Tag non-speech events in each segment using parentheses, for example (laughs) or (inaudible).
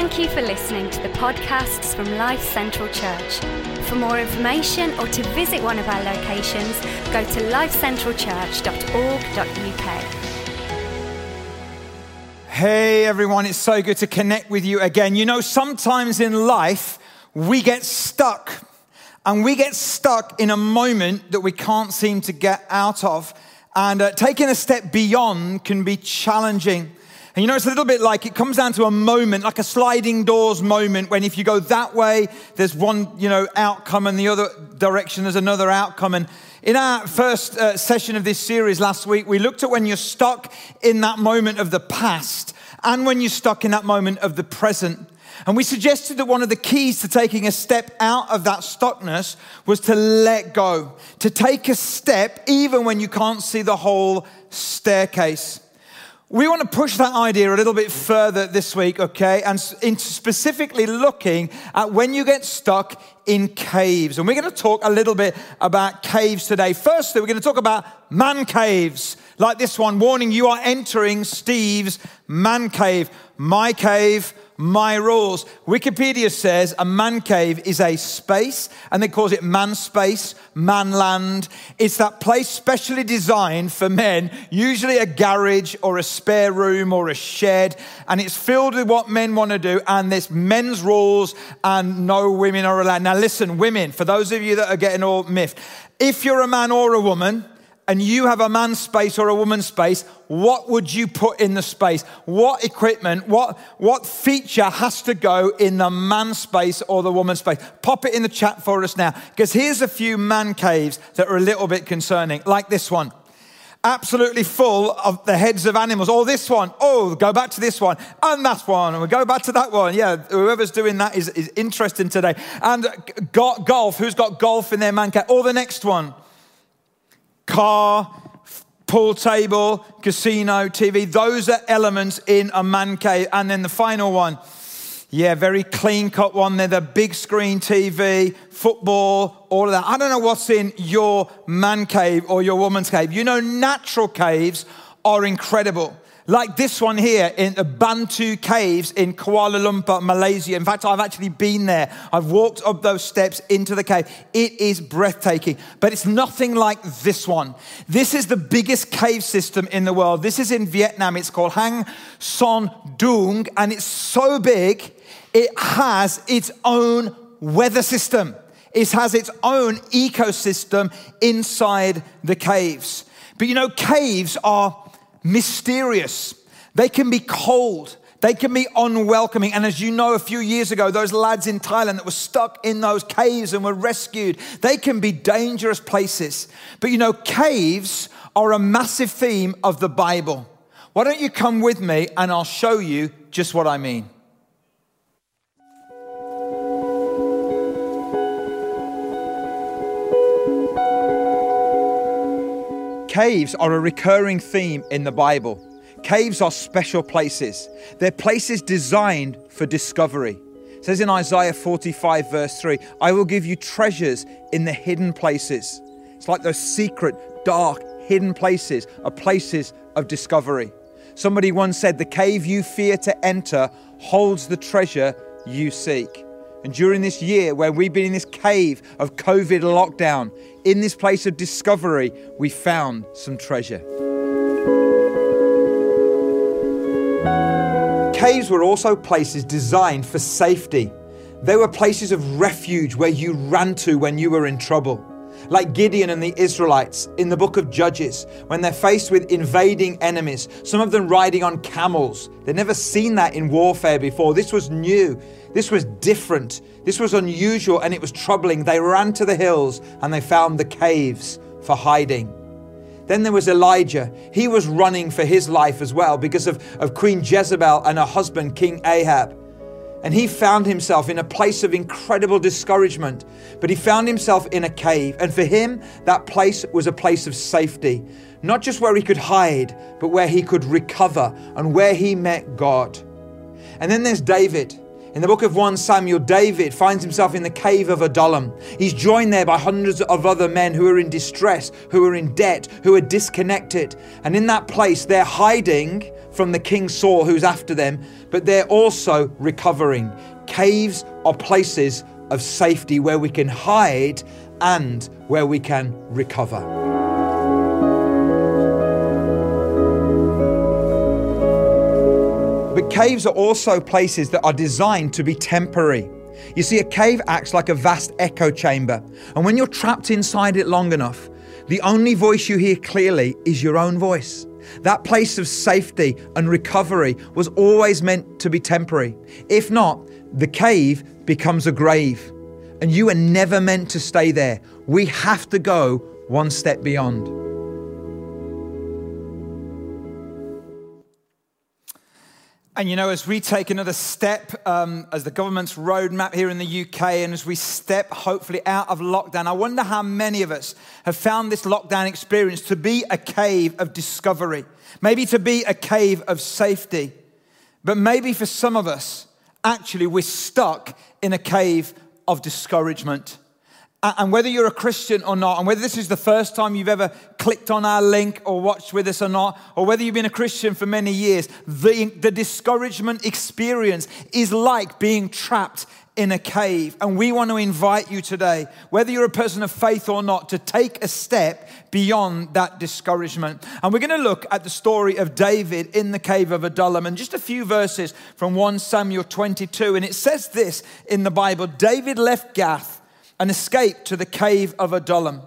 Thank you for listening to the podcasts from Life Central Church. For more information or to visit one of our locations, go to lifecentralchurch.org.uk. Hey everyone, it's so good to connect with you again. You know, sometimes in life we get stuck, and we get stuck in a moment that we can't seem to get out of. And uh, taking a step beyond can be challenging. And you know, it's a little bit like it comes down to a moment, like a sliding doors moment, when if you go that way, there's one, you know, outcome, and the other direction, there's another outcome. And in our first uh, session of this series last week, we looked at when you're stuck in that moment of the past and when you're stuck in that moment of the present. And we suggested that one of the keys to taking a step out of that stuckness was to let go, to take a step even when you can't see the whole staircase. We want to push that idea a little bit further this week, okay? And specifically looking at when you get stuck in caves. And we're going to talk a little bit about caves today. Firstly, we're going to talk about man caves, like this one, warning you are entering Steve's man cave. My cave, my rules. Wikipedia says a man cave is a space, and they call it man space, man land. It's that place specially designed for men, usually a garage or a spare room or a shed, and it's filled with what men want to do, and there's men's rules, and no women are allowed. Now, listen, women, for those of you that are getting all miffed, if you're a man or a woman, and you have a man space or a woman space, what would you put in the space? What equipment, what, what feature has to go in the man space or the woman space? Pop it in the chat for us now, because here's a few man caves that are a little bit concerning, like this one. Absolutely full of the heads of animals. Or this one. Oh, go back to this one. And that one. And we go back to that one. Yeah, whoever's doing that is, is interesting today. And golf. Who's got golf in their man cave? Or the next one car, pool table, casino, TV. Those are elements in a man cave. And then the final one, yeah, very clean cut one there, the big screen TV, football, all of that. I don't know what's in your man cave or your woman's cave. You know, natural caves are incredible like this one here in the Batu Caves in Kuala Lumpur, Malaysia. In fact, I've actually been there. I've walked up those steps into the cave. It is breathtaking, but it's nothing like this one. This is the biggest cave system in the world. This is in Vietnam. It's called Hang Son Doong, and it's so big, it has its own weather system. It has its own ecosystem inside the caves. But you know, caves are mysterious. They can be cold. They can be unwelcoming. And as you know, a few years ago, those lads in Thailand that were stuck in those caves and were rescued, they can be dangerous places. But you know, caves are a massive theme of the Bible. Why don't you come with me and I'll show you just what I mean? Caves are a recurring theme in the Bible. Caves are special places. They're places designed for discovery. It says in Isaiah 45, verse 3, I will give you treasures in the hidden places. It's like those secret, dark, hidden places are places of discovery. Somebody once said, The cave you fear to enter holds the treasure you seek. And during this year where we've been in this cave of COVID lockdown, in this place of discovery, we found some treasure. Caves were also places designed for safety. They were places of refuge where you ran to when you were in trouble. Like Gideon and the Israelites in the book of Judges, when they're faced with invading enemies, some of them riding on camels. They'd never seen that in warfare before. This was new. This was different. This was unusual and it was troubling. They ran to the hills and they found the caves for hiding. Then there was Elijah. He was running for his life as well because of, of Queen Jezebel and her husband, King Ahab. And he found himself in a place of incredible discouragement, but he found himself in a cave. And for him, that place was a place of safety, not just where he could hide, but where he could recover and where he met God. And then there's David. In the book of 1 Samuel, David finds himself in the cave of Adullam. He's joined there by hundreds of other men who are in distress, who are in debt, who are disconnected. And in that place, they're hiding from the King Saul who's after them, but they're also recovering. Caves are places of safety where we can hide and where we can recover. Caves are also places that are designed to be temporary. You see, a cave acts like a vast echo chamber, and when you're trapped inside it long enough, the only voice you hear clearly is your own voice. That place of safety and recovery was always meant to be temporary. If not, the cave becomes a grave, and you are never meant to stay there. We have to go one step beyond. And you know, as we take another step um, as the government's roadmap here in the UK, and as we step hopefully out of lockdown, I wonder how many of us have found this lockdown experience to be a cave of discovery, maybe to be a cave of safety. But maybe for some of us, actually, we're stuck in a cave of discouragement. And whether you're a Christian or not, and whether this is the first time you've ever clicked on our link or watched with us or not, or whether you've been a Christian for many years, the, the discouragement experience is like being trapped in a cave. And we want to invite you today, whether you're a person of faith or not, to take a step beyond that discouragement. And we're going to look at the story of David in the cave of Adullam and just a few verses from 1 Samuel 22. And it says this in the Bible David left Gath and escape to the cave of Adullam.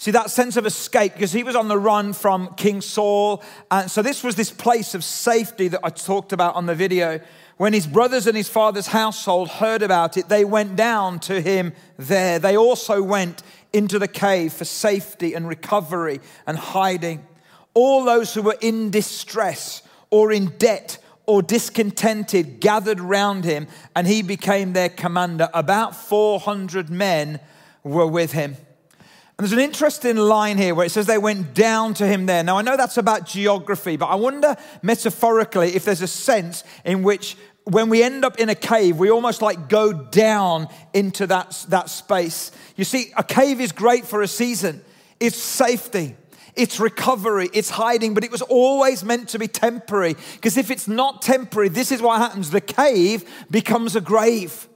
See, that sense of escape, because he was on the run from King Saul. And so, this was this place of safety that I talked about on the video. When his brothers and his father's household heard about it, they went down to him there. They also went into the cave for safety and recovery and hiding. All those who were in distress or in debt or discontented gathered round him, and he became their commander. About 400 men were with him. And there's an interesting line here where it says they went down to him there. Now, I know that's about geography, but I wonder metaphorically if there's a sense in which when we end up in a cave, we almost like go down into that, that space. You see, a cave is great for a season, it's safety it's recovery, it's hiding, but it was always meant to be temporary. Because if it's not temporary, this is what happens the cave becomes a grave.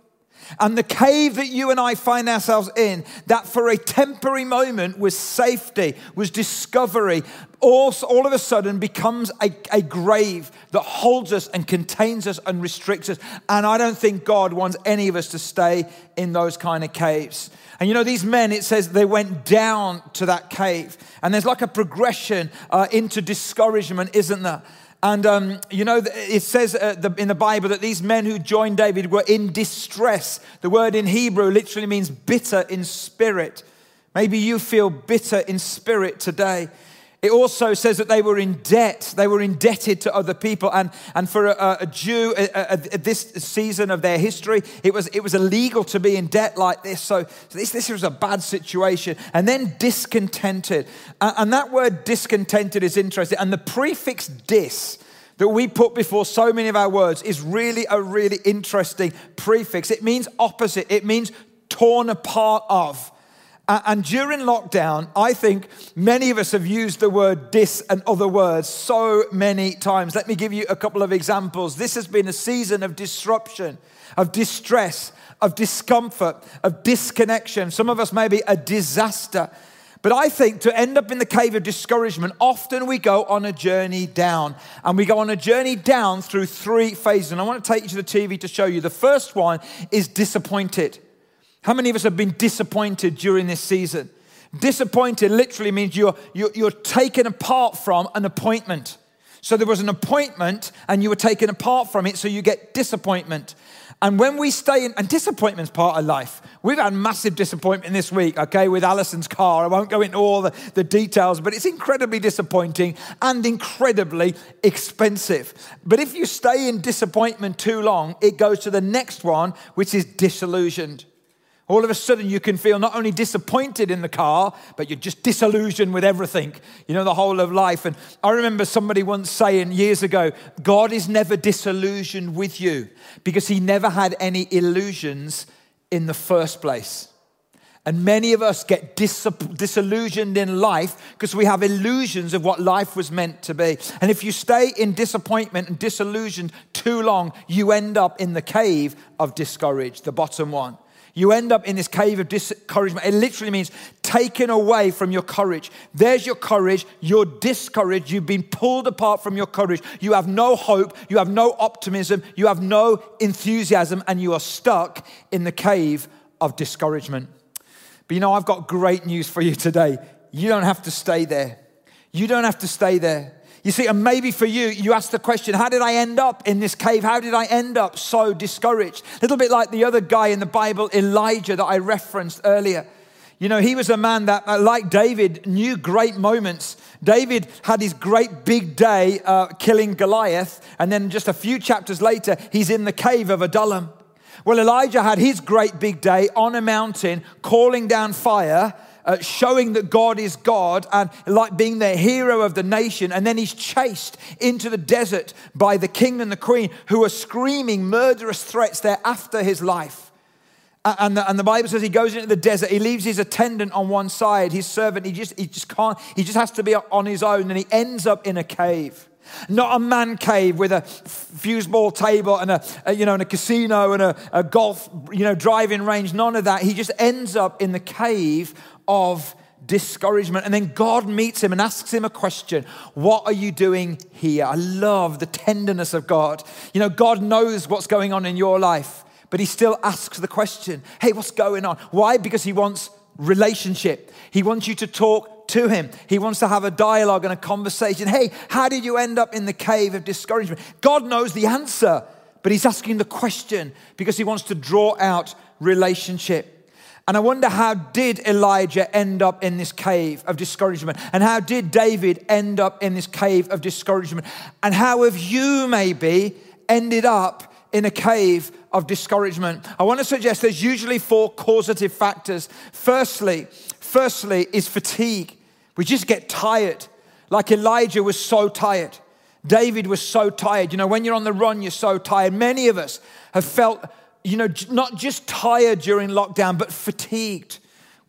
And the cave that you and I find ourselves in, that for a temporary moment was safety, was discovery, all, all of a sudden becomes a, a grave that holds us and contains us and restricts us. And I don't think God wants any of us to stay in those kind of caves. And you know, these men, it says they went down to that cave. And there's like a progression uh, into discouragement, isn't there? And um, you know, it says uh, the, in the Bible that these men who joined David were in distress. The word in Hebrew literally means bitter in spirit. Maybe you feel bitter in spirit today. It also says that they were in debt. They were indebted to other people. And, and for a, a Jew at this season of their history, it was, it was illegal to be in debt like this. So, so this, this was a bad situation. And then discontented. And, and that word discontented is interesting. And the prefix dis, that we put before so many of our words is really a really interesting prefix. It means opposite, it means torn apart of. And during lockdown, I think many of us have used the word dis and other words so many times. Let me give you a couple of examples. This has been a season of disruption, of distress, of discomfort, of disconnection. Some of us maybe a disaster. But I think to end up in the cave of discouragement, often we go on a journey down. And we go on a journey down through three phases. And I want to take you to the TV to show you. The first one is disappointed. How many of us have been disappointed during this season? Disappointed literally means you're, you're, you're taken apart from an appointment. So there was an appointment and you were taken apart from it, so you get disappointment. And when we stay in, and disappointment's part of life. We've had massive disappointment this week, okay, with Alison's car. I won't go into all the, the details, but it's incredibly disappointing and incredibly expensive. But if you stay in disappointment too long, it goes to the next one, which is disillusioned. All of a sudden, you can feel not only disappointed in the car, but you're just disillusioned with everything, you know, the whole of life. And I remember somebody once saying years ago, God is never disillusioned with you because he never had any illusions in the first place. And many of us get dis- disillusioned in life because we have illusions of what life was meant to be. And if you stay in disappointment and disillusioned too long, you end up in the cave of discouraged, the bottom one. You end up in this cave of discouragement. It literally means taken away from your courage. There's your courage. You're discouraged. You've been pulled apart from your courage. You have no hope. You have no optimism. You have no enthusiasm. And you are stuck in the cave of discouragement. But you know, I've got great news for you today. You don't have to stay there. You don't have to stay there. You see, and maybe for you, you ask the question, how did I end up in this cave? How did I end up so discouraged? A little bit like the other guy in the Bible, Elijah, that I referenced earlier. You know, he was a man that, uh, like David, knew great moments. David had his great big day uh, killing Goliath, and then just a few chapters later, he's in the cave of Adullam. Well, Elijah had his great big day on a mountain, calling down fire, uh, showing that God is God, and like being the hero of the nation. And then he's chased into the desert by the king and the queen who are screaming murderous threats there after his life. And the, and the, Bible says he goes into the desert. He leaves his attendant on one side, his servant. He just, he just can't, he just has to be on his own. And he ends up in a cave. Not a man cave with a foosball table and a, a, you know, and a casino and a, a golf, you know, driving range. None of that. He just ends up in the cave of discouragement. And then God meets him and asks him a question What are you doing here? I love the tenderness of God. You know, God knows what's going on in your life, but he still asks the question Hey, what's going on? Why? Because he wants relationship. He wants you to talk to him. He wants to have a dialogue and a conversation. Hey, how did you end up in the cave of discouragement? God knows the answer, but he's asking the question because he wants to draw out relationship. And I wonder how did Elijah end up in this cave of discouragement? And how did David end up in this cave of discouragement? And how have you maybe ended up in a cave of discouragement? I want to suggest there's usually four causative factors. Firstly, firstly is fatigue. We just get tired. Like Elijah was so tired. David was so tired. You know, when you're on the run, you're so tired. Many of us have felt you know, not just tired during lockdown, but fatigued.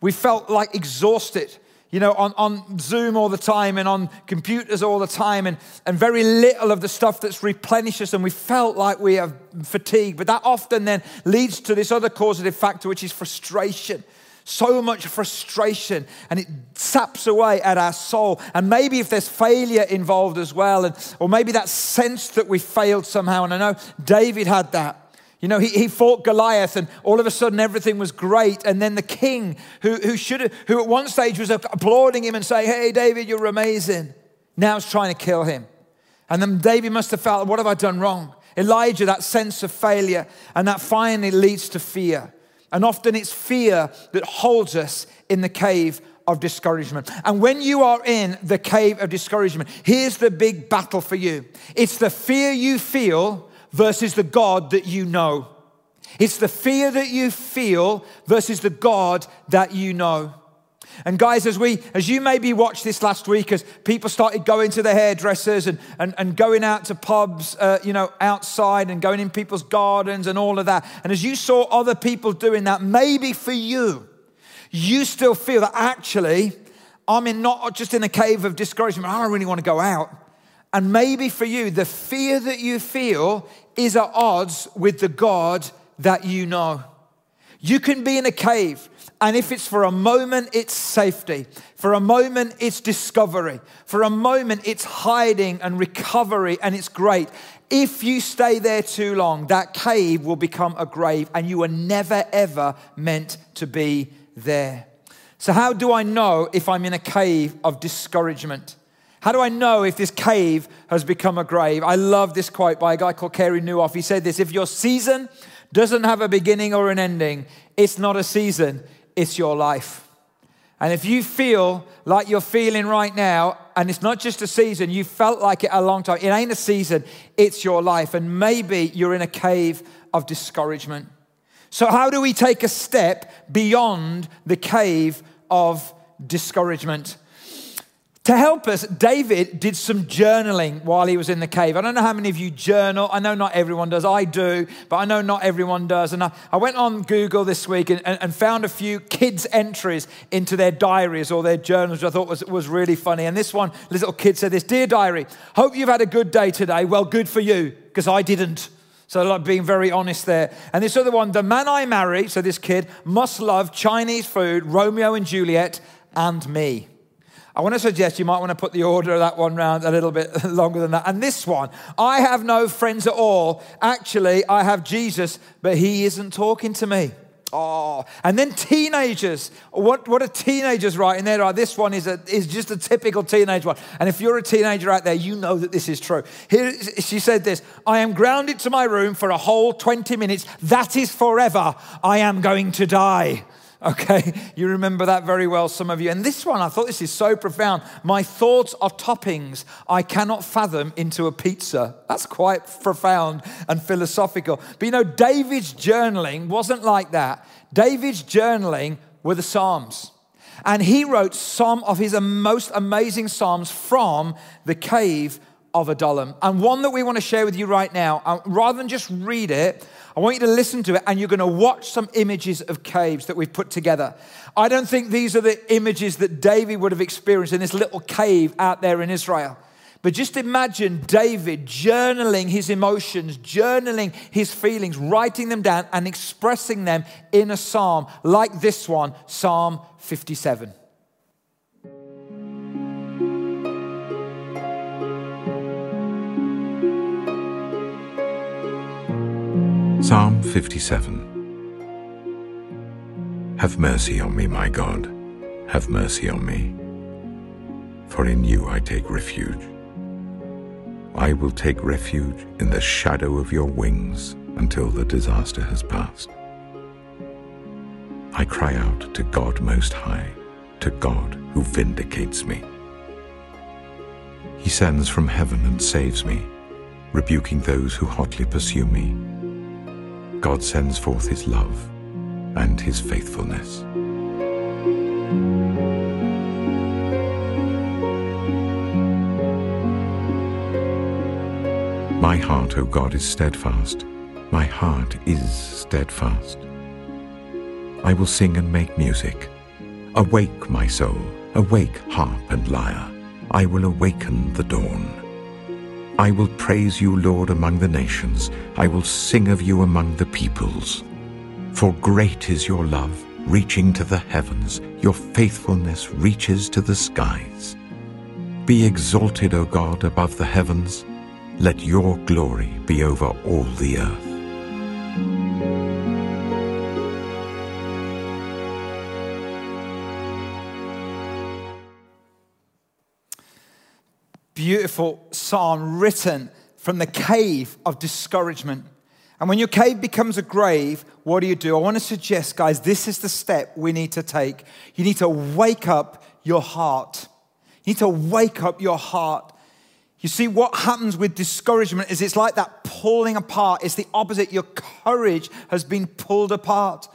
We felt like exhausted, you know, on, on Zoom all the time and on computers all the time, and, and very little of the stuff that's replenished us, and we felt like we are fatigued. But that often then leads to this other causative factor, which is frustration. So much frustration, and it saps away at our soul. And maybe if there's failure involved as well, and, or maybe that sense that we failed somehow. And I know David had that. You know, he, he fought Goliath and all of a sudden everything was great. And then the king, who, who, should have, who at one stage was applauding him and saying, Hey, David, you're amazing, now is trying to kill him. And then David must have felt, What have I done wrong? Elijah, that sense of failure, and that finally leads to fear. And often it's fear that holds us in the cave of discouragement. And when you are in the cave of discouragement, here's the big battle for you it's the fear you feel versus the God that you know. It's the fear that you feel versus the God that you know. And guys, as we, as you maybe watched this last week, as people started going to the hairdressers and, and, and going out to pubs, uh, you know, outside and going in people's gardens and all of that. And as you saw other people doing that, maybe for you, you still feel that actually, I'm in not just in a cave of discouragement, I don't really want to go out. And maybe for you, the fear that you feel is at odds with the God that you know. You can be in a cave, and if it's for a moment, it's safety. For a moment, it's discovery. For a moment, it's hiding and recovery, and it's great. If you stay there too long, that cave will become a grave, and you were never, ever meant to be there. So, how do I know if I'm in a cave of discouragement? How do I know if this cave has become a grave? I love this quote by a guy called Carey Nieuwhof. He said this If your season doesn't have a beginning or an ending, it's not a season, it's your life. And if you feel like you're feeling right now, and it's not just a season, you felt like it a long time, it ain't a season, it's your life. And maybe you're in a cave of discouragement. So, how do we take a step beyond the cave of discouragement? To help us, David did some journaling while he was in the cave. I don't know how many of you journal. I know not everyone does. I do, but I know not everyone does. And I, I went on Google this week and, and, and, found a few kids' entries into their diaries or their journals, which I thought was, was really funny. And this one, this little kid said this Dear diary, hope you've had a good day today. Well, good for you, because I didn't. So, like being very honest there. And this other one, the man I marry, so this kid, must love Chinese food, Romeo and Juliet, and me. I want to suggest you might want to put the order of that one round a little bit (laughs) longer than that. And this one, I have no friends at all. Actually, I have Jesus, but he isn't talking to me. Oh, and then teenagers. What, what are teenagers writing there? This one is, a, is just a typical teenage one. And if you're a teenager out there, you know that this is true. Here, she said this I am grounded to my room for a whole 20 minutes. That is forever. I am going to die. Okay, (laughs) you remember that very well, some of you. And this one, I thought this is so profound. My thoughts are toppings I cannot fathom into a pizza. That's quite profound and philosophical. But you know, David's journaling wasn't like that. David's journaling were the Psalms. And he wrote some of his most amazing Psalms from the cave of Adullam. And one that we want to share with you right now, uh, rather than just read it, I want you to listen to it and you're going to watch some images of caves that we've put together. I don't think these are the images that David would have experienced in this little cave out there in Israel. But just imagine David journaling his emotions, journaling his feelings, writing them down and expressing them in a psalm like this one, Psalm 57. Psalm 57 Have mercy on me, my God, have mercy on me, for in you I take refuge. I will take refuge in the shadow of your wings until the disaster has passed. I cry out to God Most High, to God who vindicates me. He sends from heaven and saves me, rebuking those who hotly pursue me. God sends forth his love and his faithfulness. My heart, O God, is steadfast. My heart is steadfast. I will sing and make music. Awake, my soul, awake, harp and lyre. I will awaken the dawn. I will praise you, Lord, among the nations. I will sing of you among the peoples. For great is your love, reaching to the heavens. Your faithfulness reaches to the skies. Be exalted, O God, above the heavens. Let your glory be over all the earth. Beautiful psalm written from the cave of discouragement. And when your cave becomes a grave, what do you do? I want to suggest, guys, this is the step we need to take. You need to wake up your heart. You need to wake up your heart. You see, what happens with discouragement is it's like that pulling apart. It's the opposite. Your courage has been pulled apart.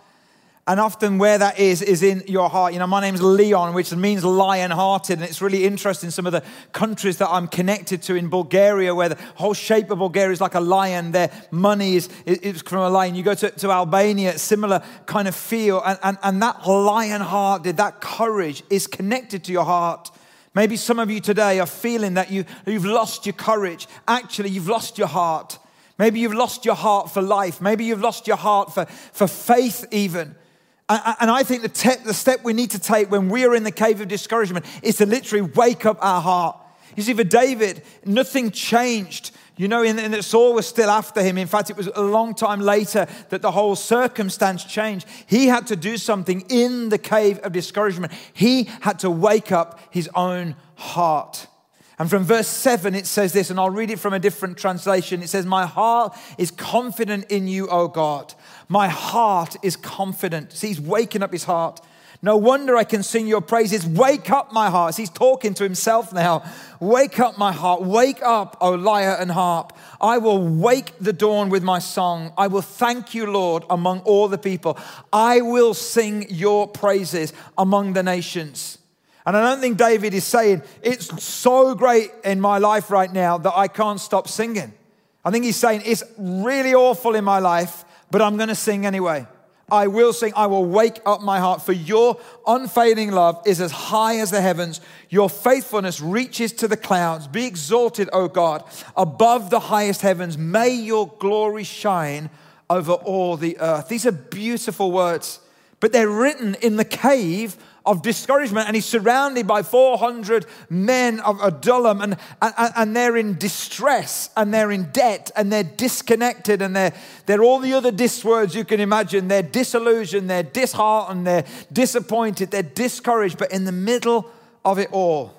And often where that is, is in your heart. You know, my name's Leon, which means lion hearted. And it's really interesting. Some of the countries that I'm connected to in Bulgaria, where the whole shape of Bulgaria is like a lion, their money is, is from a lion. You go to, to Albania, similar kind of feel. And, and, and that lion hearted, that courage is connected to your heart. Maybe some of you today are feeling that you, you've lost your courage. Actually, you've lost your heart. Maybe you've lost your heart for life. Maybe you've lost your heart for, for faith, even. And I think the, te- the step we need to take when we are in the cave of discouragement is to literally wake up our heart. You see, for David, nothing changed. You know, and, and Saul was still after him. In fact, it was a long time later that the whole circumstance changed. He had to do something in the cave of discouragement. He had to wake up his own heart. And from verse 7, it says this, and I'll read it from a different translation. It says, My heart is confident in you, O God. My heart is confident. See, he's waking up his heart. No wonder I can sing your praises. Wake up, my heart. he's talking to himself now. Wake up, my heart. Wake up, O lyre and harp. I will wake the dawn with my song. I will thank you, Lord, among all the people. I will sing your praises among the nations. And I don't think David is saying, it's so great in my life right now that I can't stop singing. I think he's saying, it's really awful in my life, but I'm going to sing anyway. I will sing, I will wake up my heart, for your unfailing love is as high as the heavens. Your faithfulness reaches to the clouds. Be exalted, O God, above the highest heavens. May your glory shine over all the earth. These are beautiful words, but they're written in the cave of discouragement, and he's surrounded by 400 men of Adullam, and, and, and they're in distress, and they're in debt, and they're disconnected, and they're, they're all the other dis words you can imagine. They're disillusioned, they're disheartened, they're disappointed, they're discouraged, but in the middle of it all,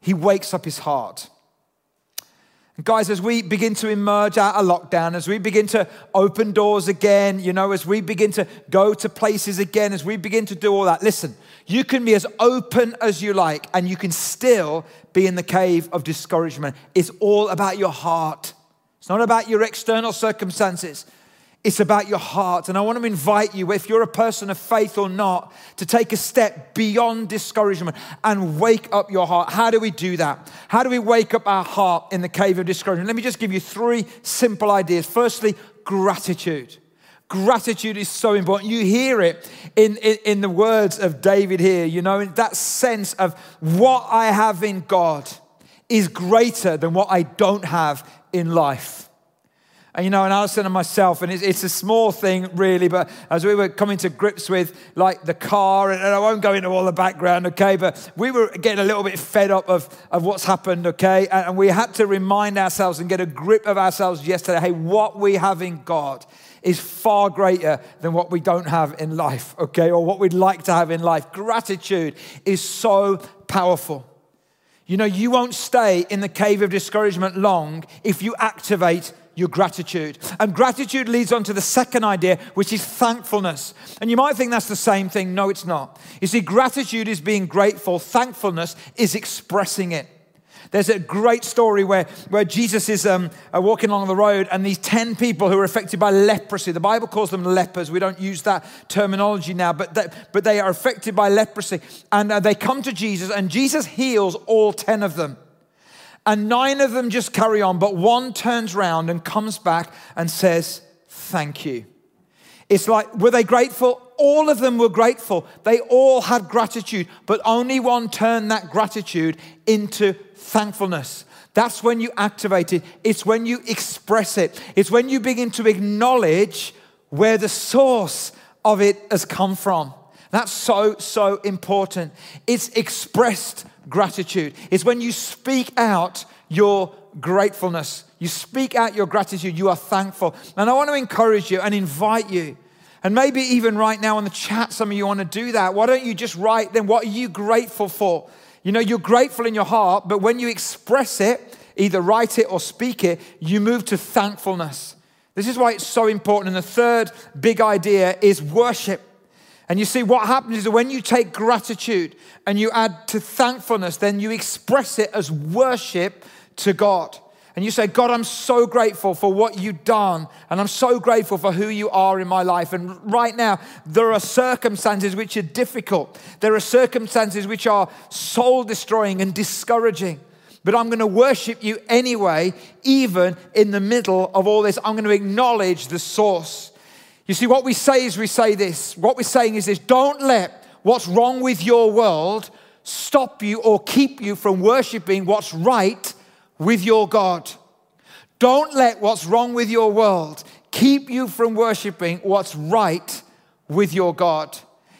he wakes up his heart. Guys, as we begin to emerge out of lockdown, as we begin to open doors again, you know, as we begin to go to places again, as we begin to do all that, listen, you can be as open as you like and you can still be in the cave of discouragement. It's all about your heart, it's not about your external circumstances. It's about your heart. And I want to invite you, if you're a person of faith or not, to take a step beyond discouragement and wake up your heart. How do we do that? How do we wake up our heart in the cave of discouragement? Let me just give you three simple ideas. Firstly, gratitude. Gratitude is so important. You hear it in, in, in the words of David here, you know, that sense of what I have in God is greater than what I don't have in life. And you know, and I was to myself, and it's, it's, a small thing really, but as we were coming to grips with like the car, and, and, I won't go into all the background, okay, but we were getting a little bit fed up of, of what's happened, okay, and, and we had to remind ourselves and get a grip of ourselves yesterday hey, what we have in God is far greater than what we don't have in life, okay, or what we'd like to have in life. Gratitude is so powerful. You know, you won't stay in the cave of discouragement long if you activate your gratitude. And gratitude leads on to the second idea, which is thankfulness. And you might think that's the same thing. No, it's not. You see, gratitude is being grateful, thankfulness is expressing it. There's a great story where, where Jesus is um, uh, walking along the road and these 10 people who are affected by leprosy, the Bible calls them lepers. We don't use that terminology now, but they, but they are affected by leprosy. And uh, they come to Jesus and Jesus heals all 10 of them. And nine of them just carry on, but one turns around and comes back and says, Thank you. It's like, were they grateful? All of them were grateful. They all had gratitude, but only one turned that gratitude into thankfulness. That's when you activate it. It's when you express it. It's when you begin to acknowledge where the source of it has come from. That's so, so important. It's expressed gratitude. It's when you speak out your gratefulness. You speak out your gratitude. You are thankful. And I want to encourage you and invite you. And maybe even right now in the chat, some of you want to do that. Why don't you just write then what are you grateful for? You know, you're grateful in your heart, but when you express it, either write it or speak it, you move to thankfulness. This is why it's so important. And the third big idea is worship. And you see, what happens is that when you take gratitude and you add to thankfulness, then you express it as worship to God. And you say, God, I'm so grateful for what you've done, and I'm so grateful for who you are in my life. And right now, there are circumstances which are difficult, there are circumstances which are soul destroying and discouraging. But I'm going to worship you anyway, even in the middle of all this. I'm going to acknowledge the source. You see, what we say is we say this. What we're saying is this don't let what's wrong with your world stop you or keep you from worshiping what's right with your God. Don't let what's wrong with your world keep you from worshiping what's right with your God.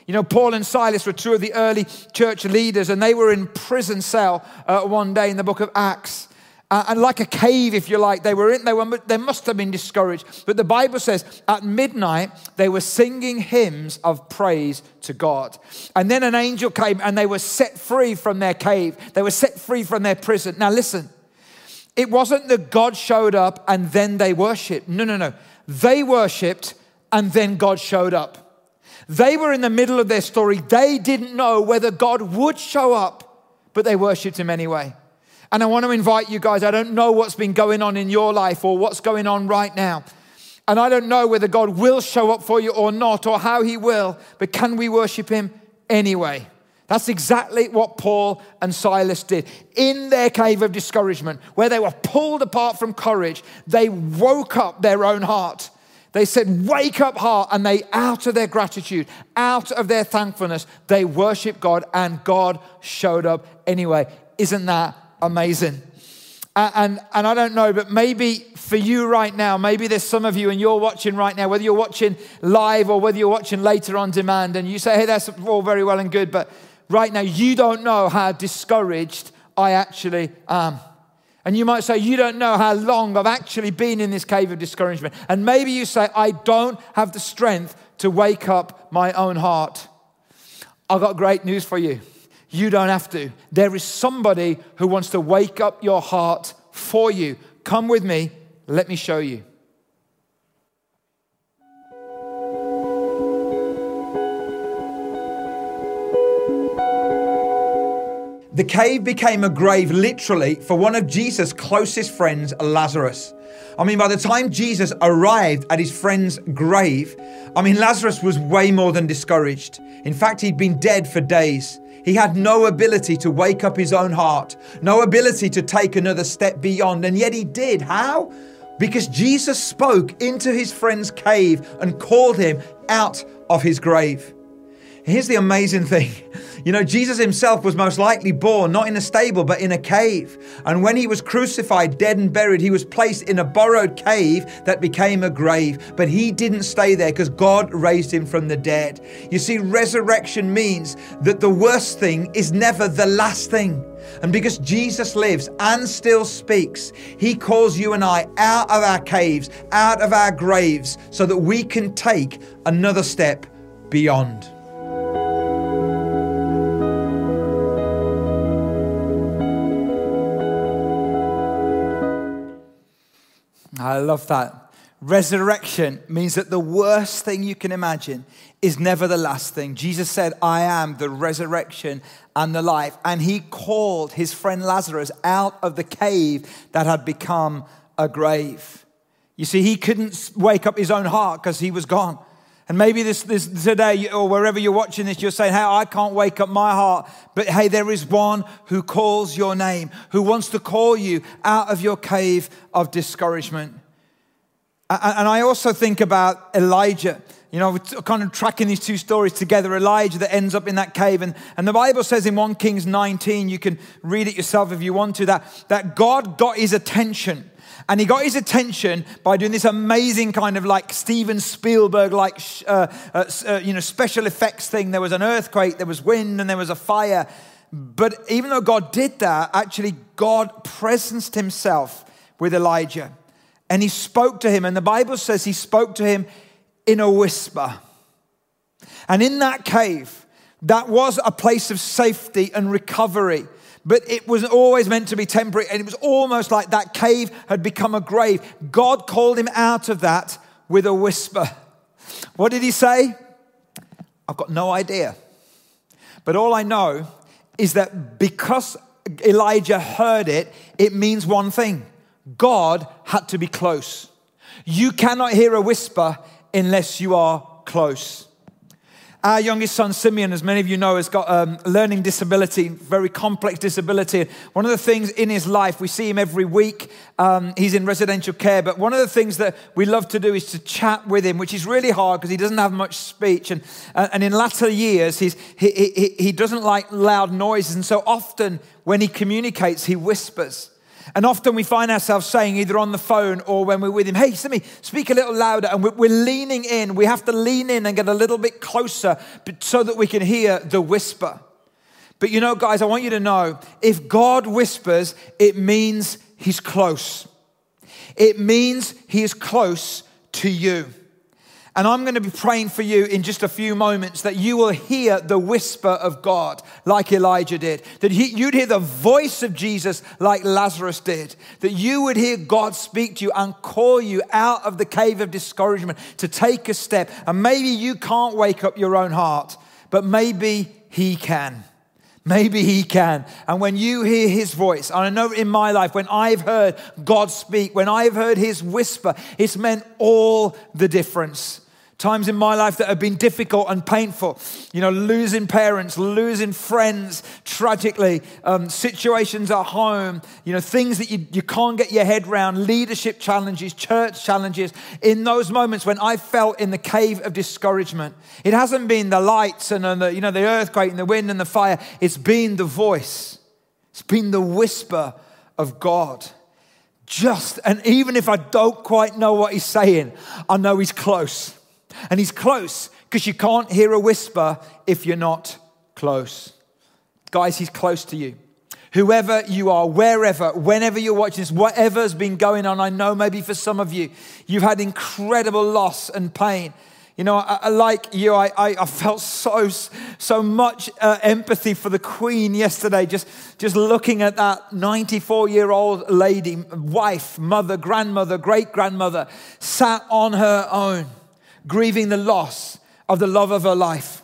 You know, Paul and Silas were two of the early church leaders, and they were in prison cell uh, one day in the book of Acts. Uh, and like a cave, if you like, they were in, they, were, they must have been discouraged. But the Bible says at midnight, they were singing hymns of praise to God. And then an angel came and they were set free from their cave. They were set free from their prison. Now, listen, it wasn't that God showed up and then they worshiped. No, no, no. They worshiped and then God showed up. They were in the middle of their story. They didn't know whether God would show up, but they worshiped him anyway. And I want to invite you guys, I don't know what's been going on in your life or what's going on right now. And I don't know whether God will show up for you or not or how he will, but can we worship him anyway? That's exactly what Paul and Silas did. In their cave of discouragement, where they were pulled apart from courage, they woke up their own heart. They said, Wake up, heart. And they, out of their gratitude, out of their thankfulness, they worshiped God and God showed up anyway. Isn't that amazing? And, and, I don't know, but maybe for you right now, maybe there's some of you and you're watching right now, whether you're watching live or whether you're watching later on demand, and you say, Hey, that's all very well and good, but right now you don't know how discouraged I actually am. And you might say, You don't know how long I've actually been in this cave of discouragement. And maybe you say, I don't have the strength to wake up my own heart. I've got great news for you. You don't have to. There is somebody who wants to wake up your heart for you. Come with me. Let me show you. The cave became a grave literally for one of Jesus' closest friends, Lazarus. I mean, by the time Jesus arrived at his friend's grave, I mean, Lazarus was way more than discouraged. In fact, he'd been dead for days. He had no ability to wake up his own heart, no ability to take another step beyond, and yet he did. How? Because Jesus spoke into his friend's cave and called him out of his grave. Here's the amazing thing. (laughs) You know, Jesus himself was most likely born not in a stable, but in a cave. And when he was crucified, dead and buried, he was placed in a borrowed cave that became a grave. But he didn't stay there because God raised him from the dead. You see, resurrection means that the worst thing is never the last thing. And because Jesus lives and still speaks, He calls you and I out of our caves, out of our graves, so that we can take another step beyond. I love that. Resurrection means that the worst thing you can imagine is never the last thing. Jesus said, I am the resurrection and the life. And he called his friend Lazarus out of the cave that had become a grave. You see, he couldn't wake up his own heart because he was gone. And maybe this, this today or wherever you're watching this, you're saying, Hey, I can't wake up my heart. But hey, there is one who calls your name, who wants to call you out of your cave of discouragement. And I also think about Elijah. You know, we're kind of tracking these two stories together. Elijah that ends up in that cave. And, and the Bible says in 1 Kings 19, you can read it yourself if you want to, that, that God got his attention. And he got his attention by doing this amazing kind of like Steven Spielberg like, uh, uh, uh, you know, special effects thing. There was an earthquake, there was wind, and there was a fire. But even though God did that, actually, God presenced himself with Elijah and he spoke to him. And the Bible says he spoke to him in a whisper. And in that cave, that was a place of safety and recovery. But it was always meant to be temporary. And it was almost like that cave had become a grave. God called him out of that with a whisper. What did he say? I've got no idea. But all I know is that because Elijah heard it, it means one thing God had to be close. You cannot hear a whisper unless you are close. Our youngest son, Simeon, as many of you know, has got a um, learning disability, very complex disability. One of the things in his life, we see him every week. Um, he's in residential care, but one of the things that we love to do is to chat with him, which is really hard because he doesn't have much speech. And, uh, and in latter years, he's, he, he, he doesn't like loud noises. And so often when he communicates, he whispers. And often we find ourselves saying, either on the phone or when we're with him, hey, Simi, speak a little louder. And we're leaning in. We have to lean in and get a little bit closer so that we can hear the whisper. But you know, guys, I want you to know if God whispers, it means he's close. It means he is close to you. And I'm going to be praying for you in just a few moments that you will hear the whisper of God like Elijah did. That he, you'd hear the voice of Jesus like Lazarus did. That you would hear God speak to you and call you out of the cave of discouragement to take a step. And maybe you can't wake up your own heart, but maybe He can. Maybe he can. And when you hear his voice, and I know in my life, when I've heard God speak, when I've heard his whisper, it's meant all the difference. Times in my life that have been difficult and painful. You know, losing parents, losing friends tragically, um, situations at home, you know, things that you, you can't get your head around, leadership challenges, church challenges. In those moments when I felt in the cave of discouragement, it hasn't been the lights and the, you know, the earthquake and the wind and the fire. It's been the voice. It's been the whisper of God. Just, and even if I don't quite know what he's saying, I know he's close. And he's close because you can't hear a whisper if you're not close. Guys, he's close to you. Whoever you are, wherever, whenever you're watching this, whatever's been going on, I know maybe for some of you, you've had incredible loss and pain. You know, I, I, like you, I, I, felt so, so much uh, empathy for the Queen yesterday, just, just looking at that 94 year old lady, wife, mother, grandmother, great grandmother, sat on her own grieving the loss of the love of her life.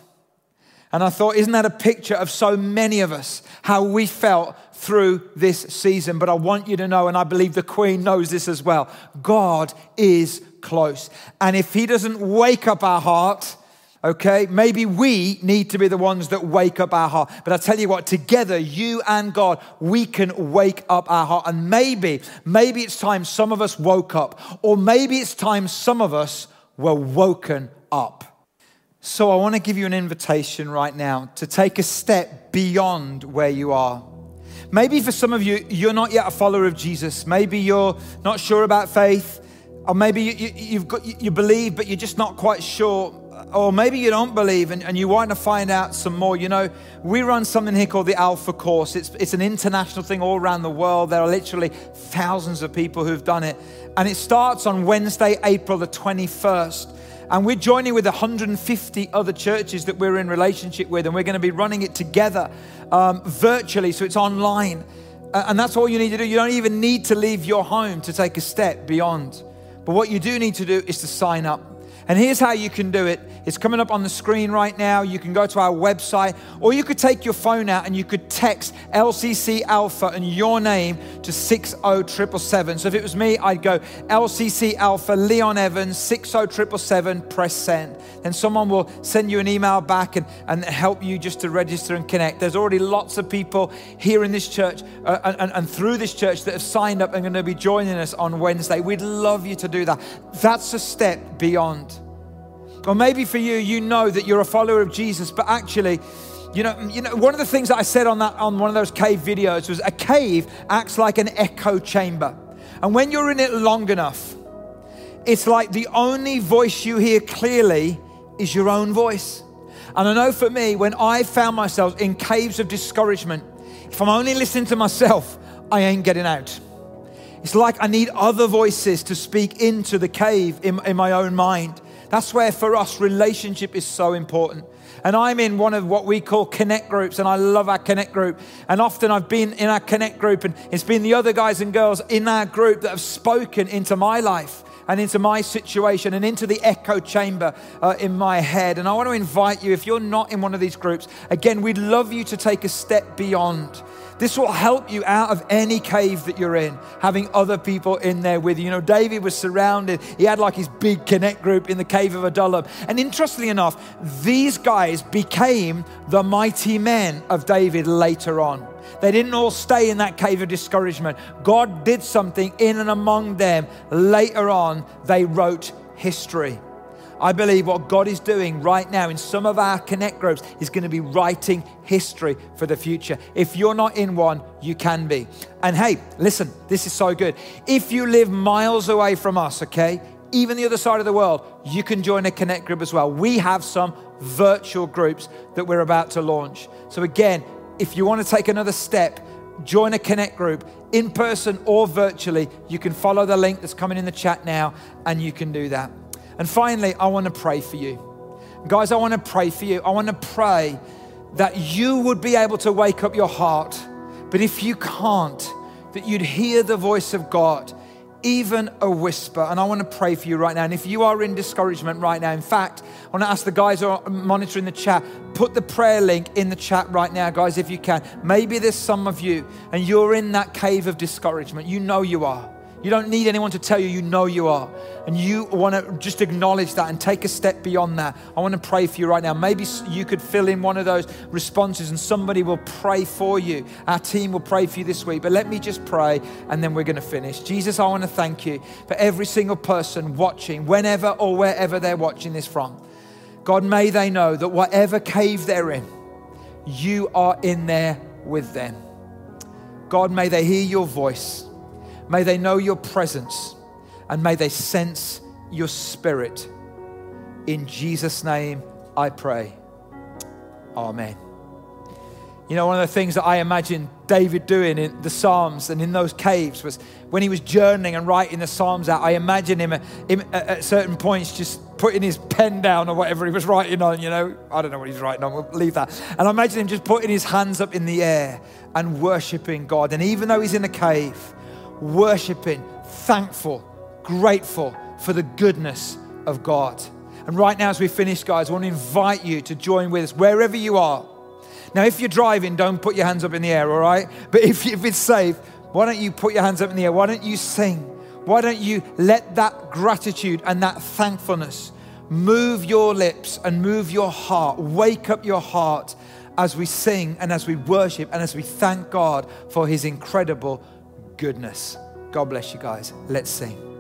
And I thought, isn't that a picture of so many of us, how we felt through this season? But I want you to know, and I believe the Queen knows this as well God is close. And if He doesn't wake up our heart, okay, maybe we need to be the ones that wake up our heart. But I tell you what, together, you and God, we can wake up our heart. And maybe, maybe it's time some of us woke up, or maybe it's time some of us were woken up. So I want to give you an invitation right now to take a step beyond where you are. Maybe for some of you, you're not yet a follower of Jesus. Maybe you're not sure about faith, or maybe you, have got, you believe, but you're just not quite sure or maybe you don't believe and, and, you want to find out some more. You know, we run something here called the Alpha Course. It's, it's an international thing all around the world. There are literally thousands of people who've done it. And it starts on Wednesday, April the 21st. And we're joining with 150 other churches that we're in relationship with, and we're going to be running it together um, virtually, so it's online. And that's all you need to do. You don't even need to leave your home to take a step beyond. But what you do need to do is to sign up. And here's how you can do it. It's coming up on the screen right now. You can go to our website, or you could take your phone out and you could text LCC Alpha and your name to 60777. So if it was me, I'd go LCC Alpha Leon Evans 60777, press send. Then someone will send you an email back and, and help you just to register and connect. There's already lots of people here in this church uh, and, and through this church that have signed up and going to be joining us on Wednesday. We'd love you to do that. That's a step beyond. Or maybe for you, you know that you're a follower of Jesus, but actually, you know, you know, one of the things that I said on that on one of those cave videos was a cave acts like an echo chamber. And when you're in it long enough, it's like the only voice you hear clearly is your own voice. And I know for me, when I found myself in caves of discouragement, if I'm only listening to myself, I ain't getting out. It's like I need other voices to speak into the cave in, in my own mind. That's where for us relationship is so important. And I'm in one of what we call connect groups, and I love our connect group. And often I've been in our connect group, and it's been the other guys and girls in our group that have spoken into my life and into my situation and into the echo chamber uh, in my head. And I want to invite you, if you're not in one of these groups, again, we'd love you to take a step beyond. This will help you out of any cave that you're in, having other people in there with you. You know, David was surrounded, he had like his big connect group in the cave of Adullam. And interestingly enough, these guys became the mighty men of David later on. They didn't all stay in that cave of discouragement. God did something in and among them. Later on, they wrote history. I believe what God is doing right now in some of our connect groups is going to be writing history for the future. If you're not in one, you can be. And hey, listen, this is so good. If you live miles away from us, okay, even the other side of the world, you can join a connect group as well. We have some virtual groups that we're about to launch. So, again, if you want to take another step, join a connect group in person or virtually. You can follow the link that's coming in the chat now, and you can do that. And finally, I want to pray for you. Guys, I want to pray for you. I want to pray that you would be able to wake up your heart. But if you can't, that you'd hear the voice of God, even a whisper. And I want to pray for you right now. And if you are in discouragement right now, in fact, I want to ask the guys who are monitoring the chat, put the prayer link in the chat right now, guys, if you can. Maybe there's some of you and you're in that cave of discouragement. You know you are. You don't need anyone to tell you, you know you are. And you want to just acknowledge that and take a step beyond that. I want to pray for you right now. Maybe you could fill in one of those responses and somebody will pray for you. Our team will pray for you this week. But let me just pray and then we're going to finish. Jesus, I want to thank you for every single person watching, whenever or wherever they're watching this from. God, may they know that whatever cave they're in, you are in there with them. God, may they hear your voice. May they know your presence and may they sense your spirit. In Jesus' name, I pray. Amen. You know, one of the things that I imagine David doing in the Psalms and in those caves was when he was journeying and writing the Psalms out, I imagine him, at certain points just putting his pen down or whatever he was writing on, you know. I don't know what he's writing on, we'll leave that. And I imagine him just putting his hands up in the air and worshiping God. And even though he's in a cave, worshiping, thankful, grateful for the goodness of God. And right now, as we finish, guys, I want to invite you to join with us wherever you are. Now, if you're driving, don't put your hands up in the air, all right? But if, if it's safe, why don't you put your hands up in the air? Why don't you sing? Why don't you let that gratitude and that thankfulness move your lips and move your heart? Wake up your heart as we sing and as we worship and as we thank God for his incredible goodness. God bless you guys. Let's sing.